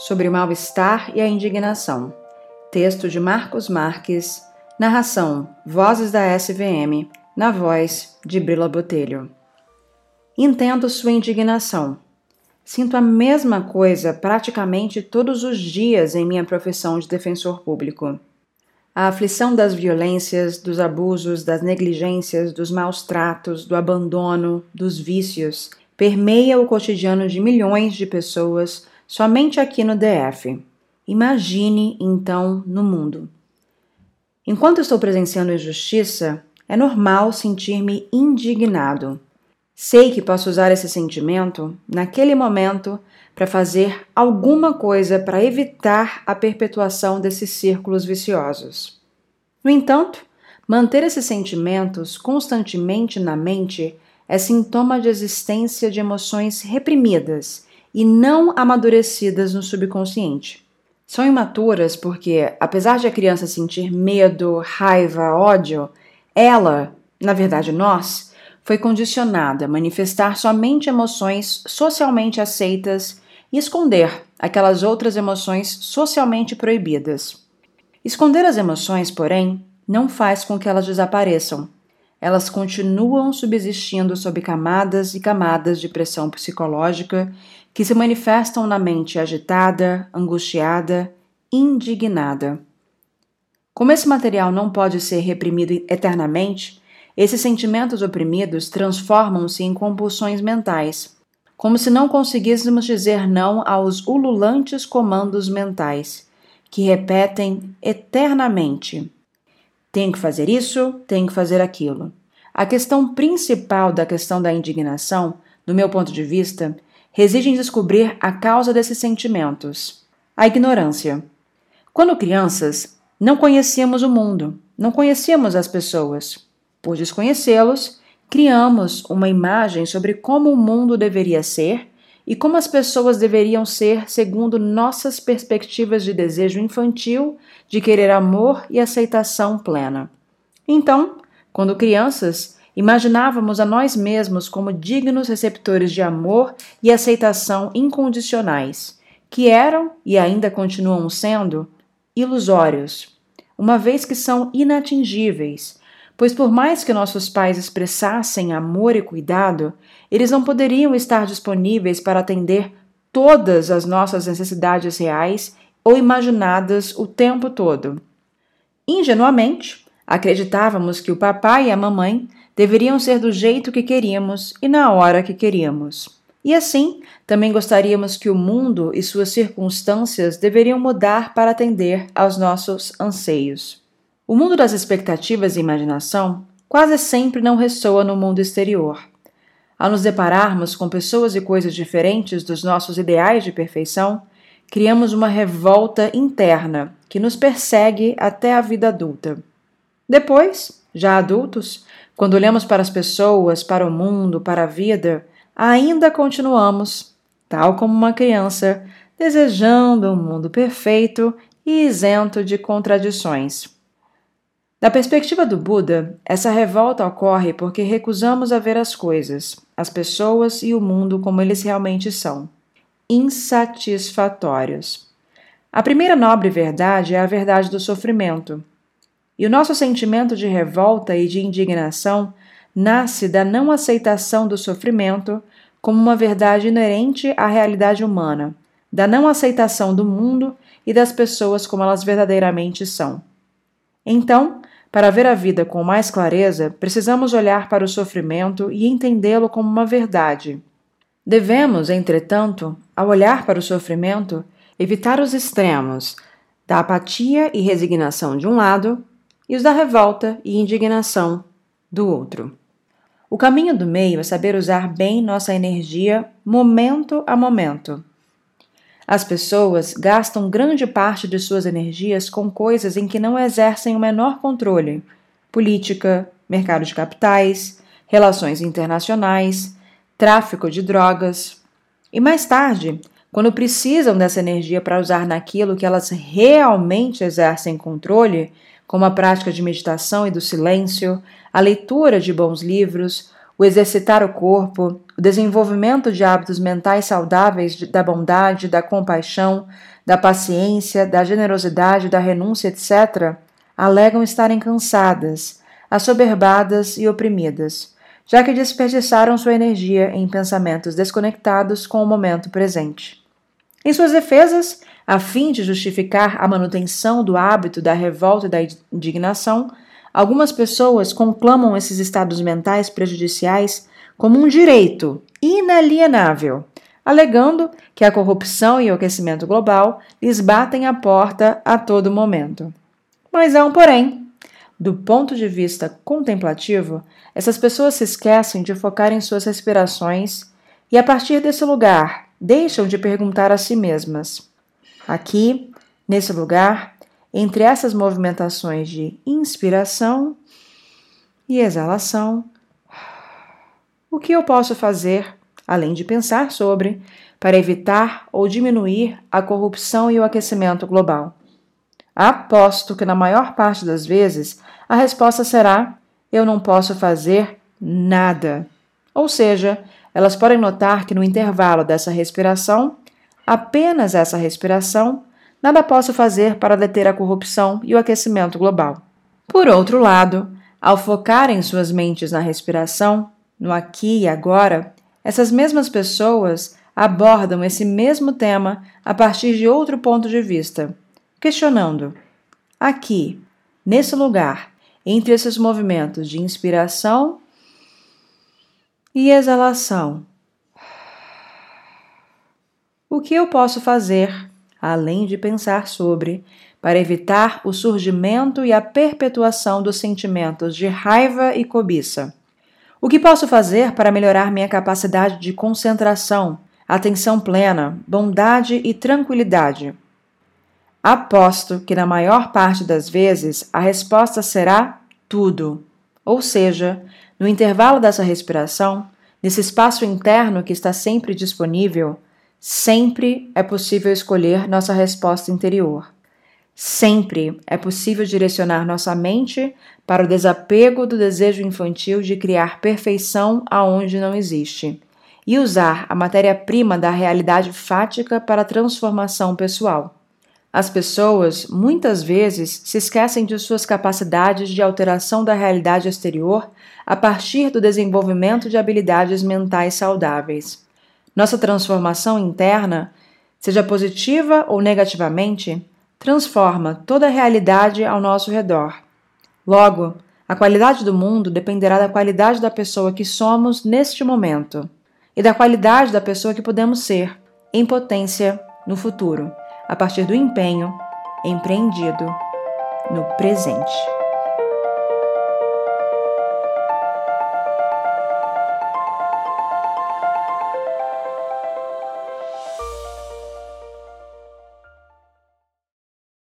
sobre o mal-estar e a indignação. Texto de Marcos Marques. Narração: Vozes da SVM. Na voz de Brila Botelho. Entendo sua indignação. Sinto a mesma coisa praticamente todos os dias em minha profissão de defensor público. A aflição das violências, dos abusos, das negligências, dos maus tratos, do abandono, dos vícios, permeia o cotidiano de milhões de pessoas somente aqui no DF. Imagine, então, no mundo. Enquanto estou presenciando injustiça, é normal sentir-me indignado. Sei que posso usar esse sentimento, naquele momento, para fazer alguma coisa para evitar a perpetuação desses círculos viciosos. No entanto, manter esses sentimentos constantemente na mente é sintoma de existência de emoções reprimidas e não amadurecidas no subconsciente. São imaturas porque, apesar de a criança sentir medo, raiva, ódio, ela, na verdade nós, foi condicionada a manifestar somente emoções socialmente aceitas e esconder aquelas outras emoções socialmente proibidas. Esconder as emoções, porém, não faz com que elas desapareçam. Elas continuam subsistindo sob camadas e camadas de pressão psicológica que se manifestam na mente agitada, angustiada, indignada. Como esse material não pode ser reprimido eternamente, esses sentimentos oprimidos transformam-se em compulsões mentais como se não conseguíssemos dizer não aos ululantes comandos mentais, que repetem eternamente: tenho que fazer isso, tenho que fazer aquilo. A questão principal da questão da indignação, do meu ponto de vista, reside em descobrir a causa desses sentimentos: a ignorância. Quando crianças, não conhecíamos o mundo, não conhecíamos as pessoas. Por desconhecê-los, criamos uma imagem sobre como o mundo deveria ser e como as pessoas deveriam ser segundo nossas perspectivas de desejo infantil de querer amor e aceitação plena. Então, quando crianças, imaginávamos a nós mesmos como dignos receptores de amor e aceitação incondicionais, que eram e ainda continuam sendo ilusórios, uma vez que são inatingíveis pois por mais que nossos pais expressassem amor e cuidado, eles não poderiam estar disponíveis para atender todas as nossas necessidades reais ou imaginadas o tempo todo. Ingenuamente, acreditávamos que o papai e a mamãe deveriam ser do jeito que queríamos e na hora que queríamos. E assim, também gostaríamos que o mundo e suas circunstâncias deveriam mudar para atender aos nossos anseios. O mundo das expectativas e imaginação quase sempre não ressoa no mundo exterior. Ao nos depararmos com pessoas e coisas diferentes dos nossos ideais de perfeição, criamos uma revolta interna que nos persegue até a vida adulta. Depois, já adultos, quando olhamos para as pessoas, para o mundo, para a vida, ainda continuamos, tal como uma criança, desejando um mundo perfeito e isento de contradições. Da perspectiva do Buda, essa revolta ocorre porque recusamos a ver as coisas, as pessoas e o mundo como eles realmente são insatisfatórios. A primeira nobre verdade é a verdade do sofrimento. E o nosso sentimento de revolta e de indignação nasce da não aceitação do sofrimento como uma verdade inerente à realidade humana, da não aceitação do mundo e das pessoas como elas verdadeiramente são. Então, para ver a vida com mais clareza, precisamos olhar para o sofrimento e entendê-lo como uma verdade. Devemos, entretanto, ao olhar para o sofrimento, evitar os extremos da apatia e resignação de um lado e os da revolta e indignação do outro. O caminho do meio é saber usar bem nossa energia momento a momento as pessoas gastam grande parte de suas energias com coisas em que não exercem o menor controle: política, mercado de capitais, relações internacionais, tráfico de drogas. E mais tarde, quando precisam dessa energia para usar naquilo que elas realmente exercem controle, como a prática de meditação e do silêncio, a leitura de bons livros, o exercitar o corpo, o desenvolvimento de hábitos mentais saudáveis da bondade, da compaixão, da paciência, da generosidade, da renúncia, etc., alegam estarem cansadas, assoberbadas e oprimidas, já que desperdiçaram sua energia em pensamentos desconectados com o momento presente. Em suas defesas, a fim de justificar a manutenção do hábito da revolta e da indignação, algumas pessoas conclamam esses estados mentais prejudiciais como um direito inalienável, alegando que a corrupção e o aquecimento global lhes batem a porta a todo momento. Mas há um porém. Do ponto de vista contemplativo, essas pessoas se esquecem de focar em suas respirações e, a partir desse lugar, deixam de perguntar a si mesmas: aqui, nesse lugar, entre essas movimentações de inspiração e exalação, o que eu posso fazer, além de pensar sobre, para evitar ou diminuir a corrupção e o aquecimento global? Aposto que na maior parte das vezes a resposta será: eu não posso fazer nada. Ou seja, elas podem notar que no intervalo dessa respiração, apenas essa respiração, nada posso fazer para deter a corrupção e o aquecimento global. Por outro lado, ao focarem suas mentes na respiração, no aqui e agora, essas mesmas pessoas abordam esse mesmo tema a partir de outro ponto de vista, questionando: aqui, nesse lugar, entre esses movimentos de inspiração e exalação, o que eu posso fazer, além de pensar sobre, para evitar o surgimento e a perpetuação dos sentimentos de raiva e cobiça? O que posso fazer para melhorar minha capacidade de concentração, atenção plena, bondade e tranquilidade? Aposto que na maior parte das vezes a resposta será tudo. Ou seja, no intervalo dessa respiração, nesse espaço interno que está sempre disponível, sempre é possível escolher nossa resposta interior. Sempre é possível direcionar nossa mente para o desapego do desejo infantil de criar perfeição aonde não existe e usar a matéria-prima da realidade fática para transformação pessoal. As pessoas muitas vezes se esquecem de suas capacidades de alteração da realidade exterior a partir do desenvolvimento de habilidades mentais saudáveis. Nossa transformação interna, seja positiva ou negativamente, transforma toda a realidade ao nosso redor. Logo, a qualidade do mundo dependerá da qualidade da pessoa que somos neste momento e da qualidade da pessoa que podemos ser, em potência, no futuro a partir do empenho empreendido no presente.